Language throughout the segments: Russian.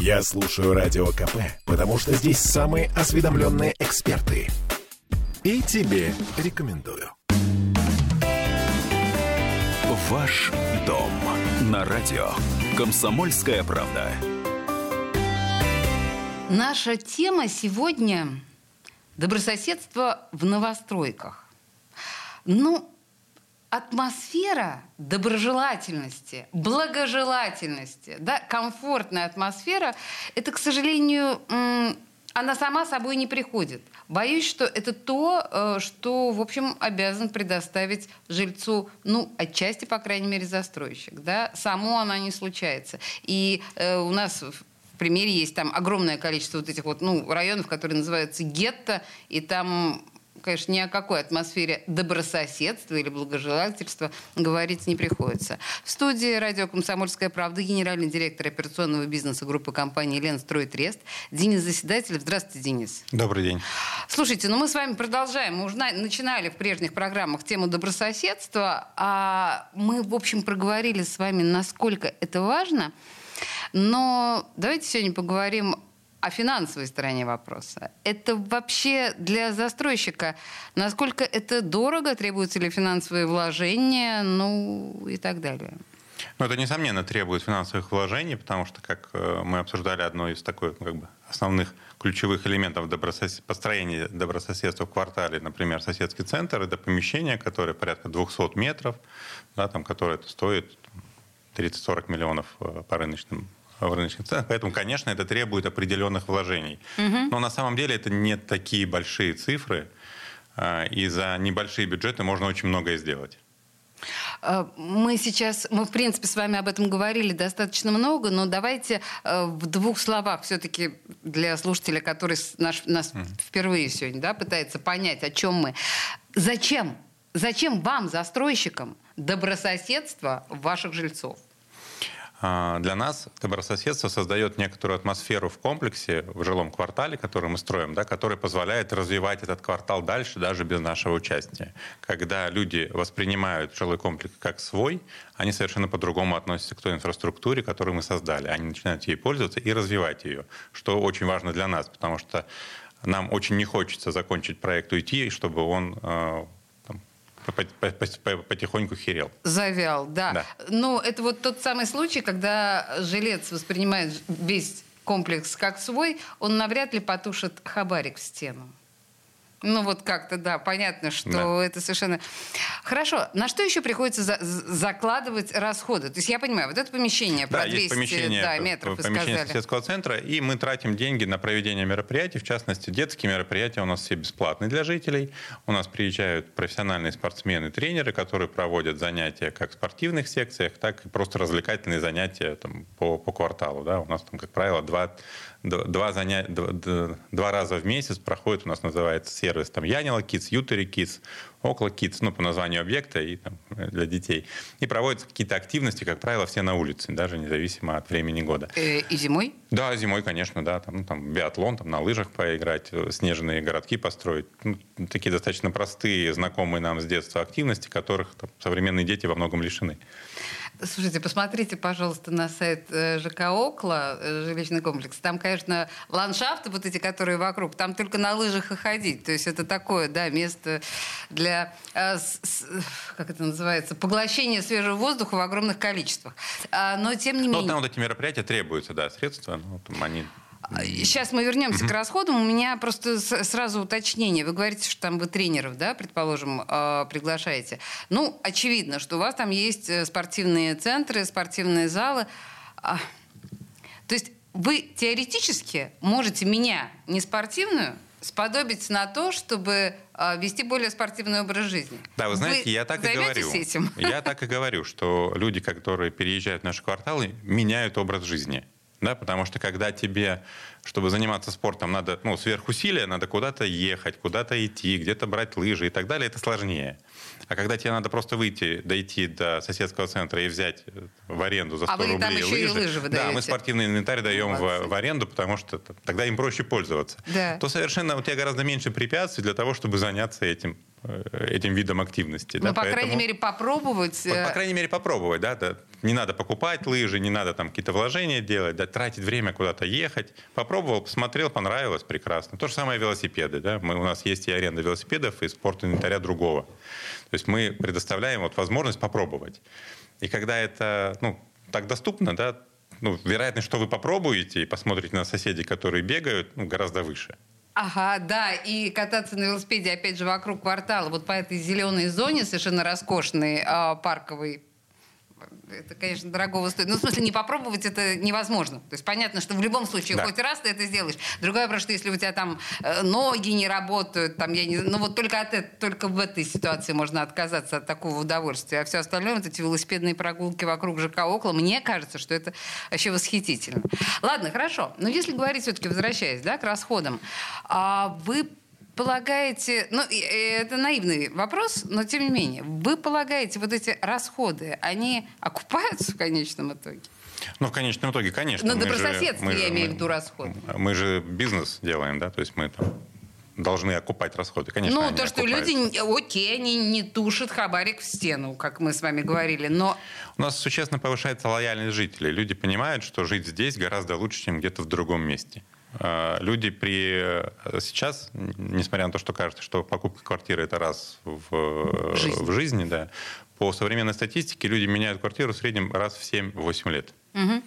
Я слушаю Радио КП, потому что здесь самые осведомленные эксперты. И тебе рекомендую. Ваш дом на радио. Комсомольская правда. Наша тема сегодня – добрососедство в новостройках. Ну, атмосфера доброжелательности, благожелательности, да, комфортная атмосфера, это, к сожалению, она сама собой не приходит. Боюсь, что это то, э, что, в общем, обязан предоставить жильцу, ну, отчасти, по крайней мере, застройщик. Да? Само она не случается. И э, у нас в примере есть там огромное количество вот этих вот, ну, районов, которые называются гетто, и там конечно, ни о какой атмосфере добрососедства или благожелательства говорить не приходится. В студии радио «Комсомольская правда» генеральный директор операционного бизнеса группы компании «Ленстрой-Трест» Денис Заседателев. Здравствуйте, Денис. Добрый день. Слушайте, ну мы с вами продолжаем. Мы уже начинали в прежних программах тему добрососедства, а мы, в общем, проговорили с вами, насколько это важно. Но давайте сегодня поговорим о финансовой стороне вопроса. Это вообще для застройщика, насколько это дорого, требуются ли финансовые вложения, ну и так далее. Ну, это, несомненно, требует финансовых вложений, потому что, как э, мы обсуждали, одно из такой, ну, как бы, основных ключевых элементов добросос... построения добрососедства в квартале, например, соседский центр, это помещение, которое порядка 200 метров, да, там, которое стоит 30-40 миллионов э, по рыночным в рыночных ценах. Поэтому, конечно, это требует определенных вложений. Угу. Но на самом деле это не такие большие цифры, а, и за небольшие бюджеты можно очень многое сделать. А, мы сейчас, мы в принципе с вами об этом говорили достаточно много, но давайте а, в двух словах все-таки для слушателя, который наш, нас впервые сегодня да, пытается понять, о чем мы. Зачем? Зачем вам, застройщикам, добрососедство ваших жильцов? А, для нас добрососедство создает некоторую атмосферу в комплексе, в жилом квартале, который мы строим, да, который позволяет развивать этот квартал дальше, даже без нашего участия. Когда люди воспринимают жилой комплекс как свой, они совершенно по-другому относятся к той инфраструктуре, которую мы создали. Они начинают ей пользоваться и развивать ее, что очень важно для нас, потому что нам очень не хочется закончить проект уйти, чтобы он а, потихоньку херел. Завял, да. да. Ну, это вот тот самый случай, когда жилец воспринимает весь комплекс как свой, он навряд ли потушит хабарик в стену. Ну вот как-то, да, понятно, что да. это совершенно... Хорошо, на что еще приходится за закладывать расходы? То есть я понимаю, вот это помещение да, про 200 помещение, да, метров, помещение соседского центра, и мы тратим деньги на проведение мероприятий, в частности, детские мероприятия у нас все бесплатные для жителей. У нас приезжают профессиональные спортсмены, тренеры, которые проводят занятия как в спортивных секциях, так и просто развлекательные занятия там, по, по кварталу. Да? У нас там, как правило, два два, занятия, два, два раза в месяц проходит, у нас называется сервис там Янила Kids, Ютери Kids, около Kids, ну, по названию объекта и там, для детей. И проводятся какие-то активности, как правило, все на улице, даже независимо от времени года. Э, и зимой? Да, зимой, конечно, да. Там, ну, там биатлон, там на лыжах поиграть, снежные городки построить. Ну, такие достаточно простые, знакомые нам с детства активности, которых там, современные дети во многом лишены. Слушайте, посмотрите, пожалуйста, на сайт э, ЖК Окла, э, жилищный комплекс. Там, конечно, ландшафты вот эти, которые вокруг, там только на лыжах и ходить. То есть это такое, да, место для, э, как это называется, поглощения свежего воздуха в огромных количествах. А, но тем не менее... Но там вот эти мероприятия требуются, да, средства, ну, там они Сейчас мы вернемся mm-hmm. к расходам. У меня просто сразу уточнение. Вы говорите, что там вы тренеров, да, предположим, э, приглашаете. Ну, очевидно, что у вас там есть э, спортивные центры, спортивные залы. А, то есть вы теоретически можете меня, не спортивную, сподобить на то, чтобы э, вести более спортивный образ жизни. Да, вы знаете, вы я так и говорю. Этим? Я так и говорю, что люди, которые переезжают в наши кварталы, меняют образ жизни. Да, потому что когда тебе, чтобы заниматься спортом, надо ну, сверхусилия, надо куда-то ехать, куда-то идти, где-то брать лыжи и так далее, это сложнее. А когда тебе надо просто выйти, дойти до соседского центра и взять в аренду за 100 а вы рублей там еще лыжи, и лыжи вы да, мы спортивный инвентарь даем в, в аренду, потому что тогда им проще пользоваться. Да. То совершенно у тебя гораздо меньше препятствий для того, чтобы заняться этим э, этим видом активности. Ну, да, по поэтому, крайней мере, попробовать. По, по э, крайней мере, попробовать, да, да. Не надо покупать лыжи, не надо там какие-то вложения делать, да, тратить время куда-то ехать. Попробовал, посмотрел, понравилось, прекрасно. То же самое велосипеды. Да? Мы, у нас есть и аренда велосипедов, и спорт инвентаря другого. То есть мы предоставляем вот возможность попробовать. И когда это ну, так доступно, да, ну, вероятность, что вы попробуете и посмотрите на соседей, которые бегают, ну, гораздо выше. Ага, да, и кататься на велосипеде, опять же, вокруг квартала, вот по этой зеленой зоне, совершенно роскошной, э, парковой, это, конечно, дорогого стоит. Ну, в смысле, не попробовать это невозможно. То есть понятно, что в любом случае, да. хоть раз ты это сделаешь. Другое вопрос, что если у тебя там э, ноги не работают, там, я не ну вот только, от это, только в этой ситуации можно отказаться от такого удовольствия. А все остальное, вот эти велосипедные прогулки вокруг ЖК около, мне кажется, что это вообще восхитительно. Ладно, хорошо. Но если говорить все-таки, возвращаясь да, к расходам, а вы полагаете, ну, это наивный вопрос, но тем не менее, вы полагаете, вот эти расходы, они окупаются в конечном итоге? Ну, в конечном итоге, конечно. На добрососедство, я имею в виду расход. Мы же бизнес делаем, да, то есть мы там должны окупать расходы. Конечно, Ну, то, что люди, окей, они не тушат хабарик в стену, как мы с вами говорили, но... У нас существенно повышается лояльность жителей. Люди понимают, что жить здесь гораздо лучше, чем где-то в другом месте. А, люди при э, сейчас, несмотря на то, что кажется, что покупка квартиры это раз в, Жизнь. в жизни, да, по современной статистике люди меняют квартиру в среднем раз в 7-8 лет. Угу.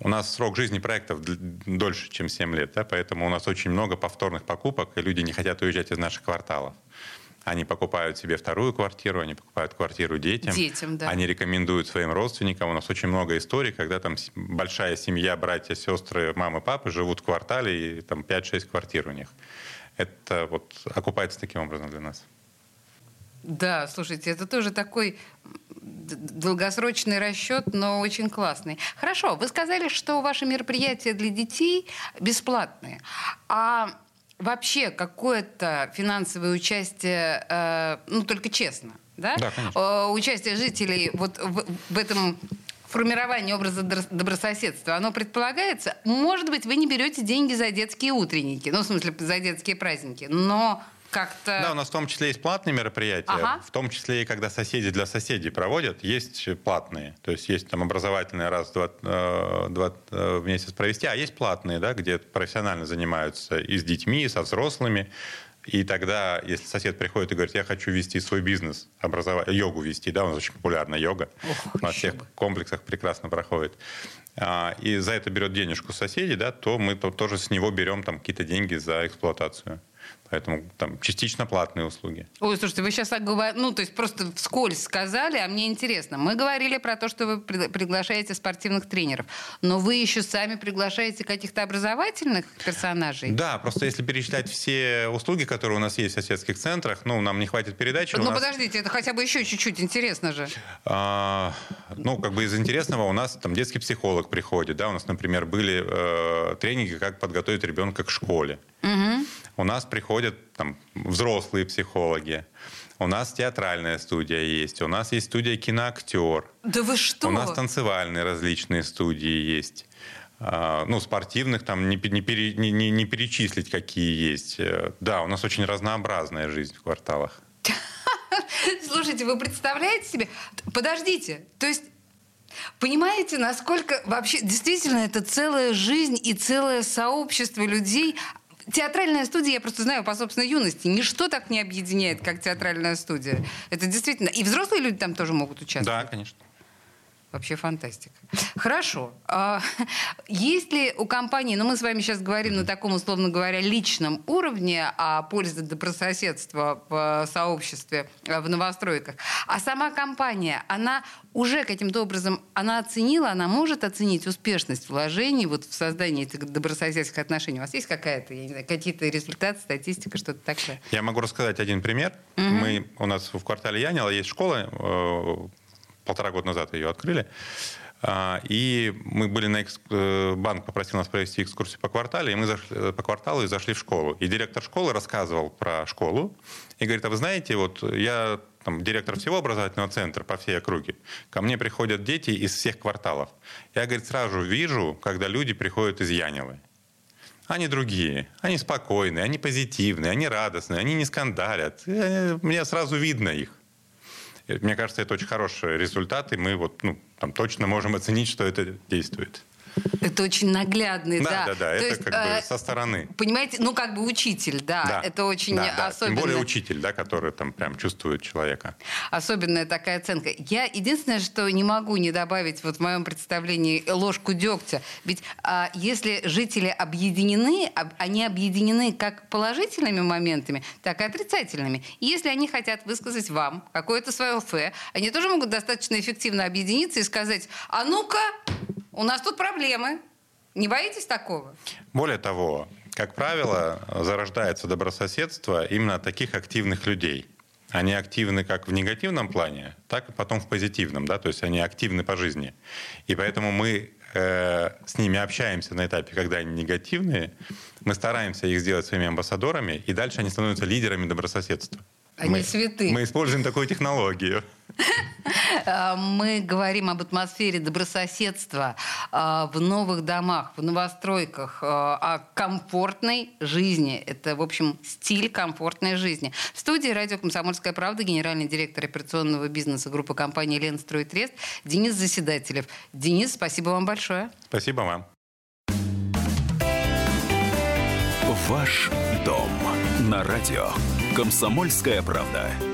У нас срок жизни проектов дольше, чем 7 лет, да, поэтому у нас очень много повторных покупок, и люди не хотят уезжать из наших кварталов. Они покупают себе вторую квартиру, они покупают квартиру детям. Детям, да. Они рекомендуют своим родственникам. У нас очень много историй, когда там большая семья, братья, сестры, мамы, папы живут в квартале, и там 5-6 квартир у них. Это вот окупается таким образом для нас. Да, слушайте, это тоже такой долгосрочный расчет, но очень классный. Хорошо, вы сказали, что ваши мероприятия для детей бесплатные. А вообще какое-то финансовое участие, э, ну только честно, да? Да, конечно. Э, участие жителей вот в, в этом формировании образа добрососедства, оно предполагается? Может быть, вы не берете деньги за детские утренники, ну, в смысле, за детские праздники, но как-то... Да, у нас в том числе есть платные мероприятия, ага. в том числе и когда соседи для соседей проводят, есть платные. То есть есть там образовательные раз-два э, два, э, в месяц провести, а есть платные, да, где профессионально занимаются и с детьми, и со взрослыми. И тогда, если сосед приходит и говорит, я хочу вести свой бизнес, образовать, йогу вести, да, у нас очень популярна йога, Ох, на всех бы. комплексах прекрасно проходит, а, и за это берет денежку соседей, да, то мы тоже с него берем там какие-то деньги за эксплуатацию. Поэтому там частично платные услуги. Ой, слушайте, вы сейчас говорите, ну, то есть просто вскользь сказали, а мне интересно. Мы говорили про то, что вы приглашаете спортивных тренеров, но вы еще сами приглашаете каких-то образовательных персонажей? Да, просто если перечислять все услуги, которые у нас есть в соседских центрах, ну, нам не хватит передачи. Ну, нас... подождите, это хотя бы еще чуть-чуть интересно же. А, ну, как бы из интересного у нас там детский психолог приходит, да, у нас, например, были э, тренинги, как подготовить ребенка к школе. Угу. У нас приходят там, взрослые психологи. У нас театральная студия есть, у нас есть студия киноактер. Да вы что? У нас танцевальные различные студии есть. А, ну, спортивных там не, не, пере, не, не, не перечислить, какие есть. Э, да, у нас очень разнообразная жизнь в кварталах. Слушайте, вы представляете себе? Подождите, то есть Понимаете, насколько вообще действительно это целая жизнь и целое сообщество людей, Театральная студия, я просто знаю по собственной юности, ничто так не объединяет, как театральная студия. Это действительно... И взрослые люди там тоже могут участвовать. Да, конечно. Вообще фантастика. Хорошо. А, есть ли у компании, ну мы с вами сейчас говорим на таком, условно говоря, личном уровне о пользе добрососедства в сообществе э, в новостройках, а сама компания, она уже каким-то образом, она оценила, она может оценить успешность вложений вот в создание этих добрососедских отношений? У вас есть какая-то, я не знаю, какие-то результаты, статистика, что-то такое? Я могу рассказать один пример. Угу. Мы, у нас в квартале Янила есть школа, э, полтора года назад ее открыли. А, и мы были на экск... Э, банк попросил нас провести экскурсию по квартале, и мы зашли э, по кварталу и зашли в школу. И директор школы рассказывал про школу и говорит, а вы знаете, вот я там, директор всего образовательного центра по всей округе, ко мне приходят дети из всех кварталов. Я, говорит, сразу вижу, когда люди приходят из Янилы. Они другие, они спокойные, они позитивные, они радостные, они не скандалят. Мне сразу видно их. Мне кажется, это очень хороший результат, и мы вот, ну, там точно можем оценить, что это действует. Это очень наглядный, да. Да, да, да, это есть, как э, бы со стороны. Понимаете, ну как бы учитель, да, да это очень да, да. особенно. Тем более учитель, да, который там прям чувствует человека. Особенная такая оценка. Я единственное, что не могу не добавить вот в моем представлении ложку дегтя. Ведь а, если жители объединены, об, они объединены как положительными моментами, так и отрицательными. И если они хотят высказать вам какое-то свое фе, они тоже могут достаточно эффективно объединиться и сказать, а ну-ка, у нас тут проблемы. Не боитесь такого? Более того, как правило, зарождается добрососедство именно от таких активных людей. Они активны как в негативном плане, так и потом в позитивном, да, то есть они активны по жизни. И поэтому мы э, с ними общаемся на этапе, когда они негативные, мы стараемся их сделать своими амбассадорами, и дальше они становятся лидерами добрососедства. Они мы, святы. Мы используем такую технологию. А, мы говорим об атмосфере добрососедства а, в новых домах, в новостройках, а, о комфортной жизни. Это, в общем, стиль комфортной жизни. В студии радио «Комсомольская правда» генеральный директор операционного бизнеса группы компании «Ленстрой-Трест» Денис Заседателев. Денис, спасибо вам большое. Спасибо вам. Ваш дом на радио. Комсомольская правда.